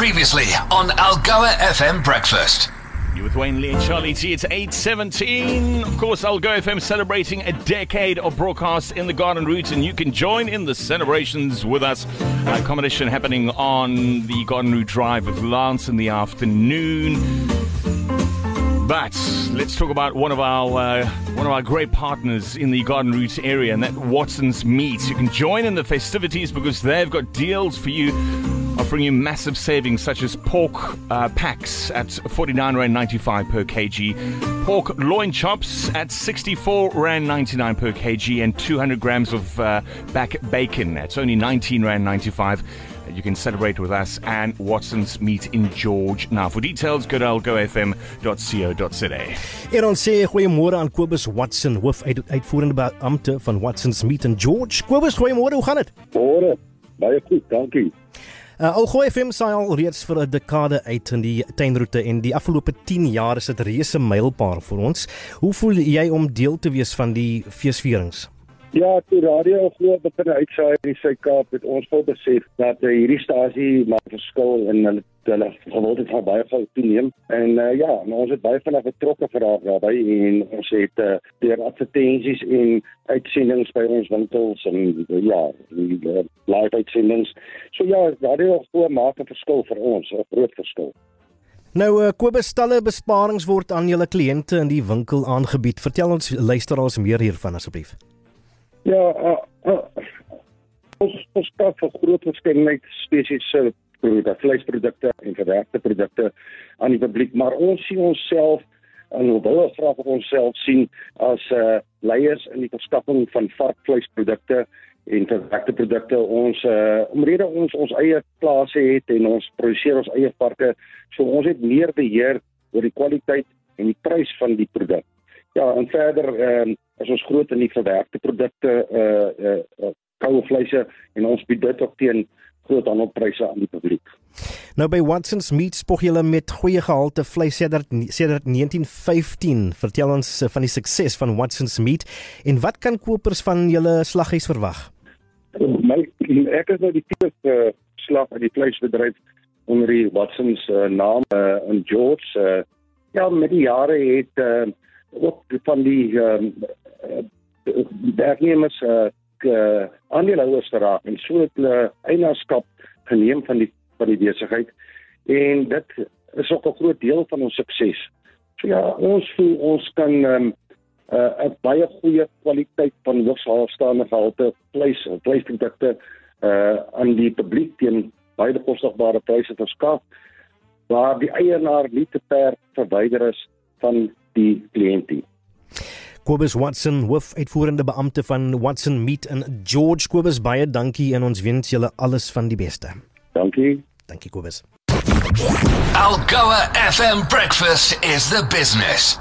Previously on Algoa FM Breakfast. You with Wayne Lee and Charlie T. It's 8.17. Of course, Algoa FM celebrating a decade of broadcasts in the Garden Route, and you can join in the celebrations with us. A competition happening on the Garden Route Drive with Lance in the afternoon. But let's talk about one of our uh, one of our great partners in the Garden Route area, and that Watson's Meat. You can join in the festivities because they've got deals for you offering you massive savings such as pork uh, packs at 49 rand 95 per kg, pork loin chops at 64 rand 99 per kg, and 200 grams of uh, back bacon. It's only 19 rand 95. You can celebrate with us and Watson's Meet in George. Now, for details, go to algofm.co.za. En ons sê goeiemôre aan Kobus Watson, hoof uit, uitvoerende beampte van Watson's Meet in George. Kobus, goeiemôre, hoe gaan dit? Môre. Baie goed, dankie. Uh, Algooi FM saai al reeds vir 'n dekade uit in die tuinroete en die afgelope 10 jaar is dit reuse mylpaal vir ons. Hoe voel jy om deel te wees van die feesvierings? Ja, die radio glo begin uitsaai in die Suid-Kaap het ons wel besef dat uh, hierdie stasie maak verskil en hulle hulle gewildheid gaan baie gou toeneem en uh, ja, ons het baie vinnig betrokke vir daar daarbey en ons het uh, deur advertensies en uitsendings by ons winkels en uh, ja, die uh, live uitsendings. So ja, radio glo maak 'n verskil vir ons, 'n groot verskil. Nou Kobus stalle besparings word aan julle kliënte in die winkel aangebied. Vertel ons luisteraars meer hiervan asseblief. Ja, uh, uh, ons ons staf vir groot verskeidenheid spesies se produkte, vleisprodukte en verwerkte produkte aan die publiek, maar ons sien onsself en wil graag op onsself sien as uh leiers in die verskaffing van varkvleisprodukte en verwerkte produkte. Ons uh omrede ons ons eie plase het en ons produseer ons eie varke, so ons het meer beheer oor die kwaliteit en die prys van die produk. Ja, en verder ehm uh, ons groot in die verwerkte produkte uh uh, uh koue vleise en ons bied dit ook teen groot handelpryse aan die publiek. Nou by Watson's Meat spog julle met goeie gehalte vleis sedert sedert 1915. Vertel ons uh, van die sukses van Watson's Meat en wat kan kopers van julle slaghuis verwag? My ek is nou die tipe uh, slag uit die vleisbedryf onder die Watson's uh, naam uh, in George. Uh, ja, met die jare het uh, ook van die ehm um, werknemers uh, uh aandeelhouers geraak en so het hulle eienaarskap geneem van die van die besigheid en dit is ook 'n groot deel van ons sukses. So ja, ons voel ons kan ehm um, uh 'n baie goeie kwaliteit van hoogstaande gehalte vleis en vleisprodukte uh aan die publiek teen baie bekostigbare pryse verskaf waar die eienaar nie te ver verwyder is van die kliëntie. Kobus Watson, hoof uitvoerende beampte van Watson Meat in George Kobus baie dankie en ons wens julle alles van die beste. Dankie. Dankie Kobus. Algoa FM Breakfast is the business.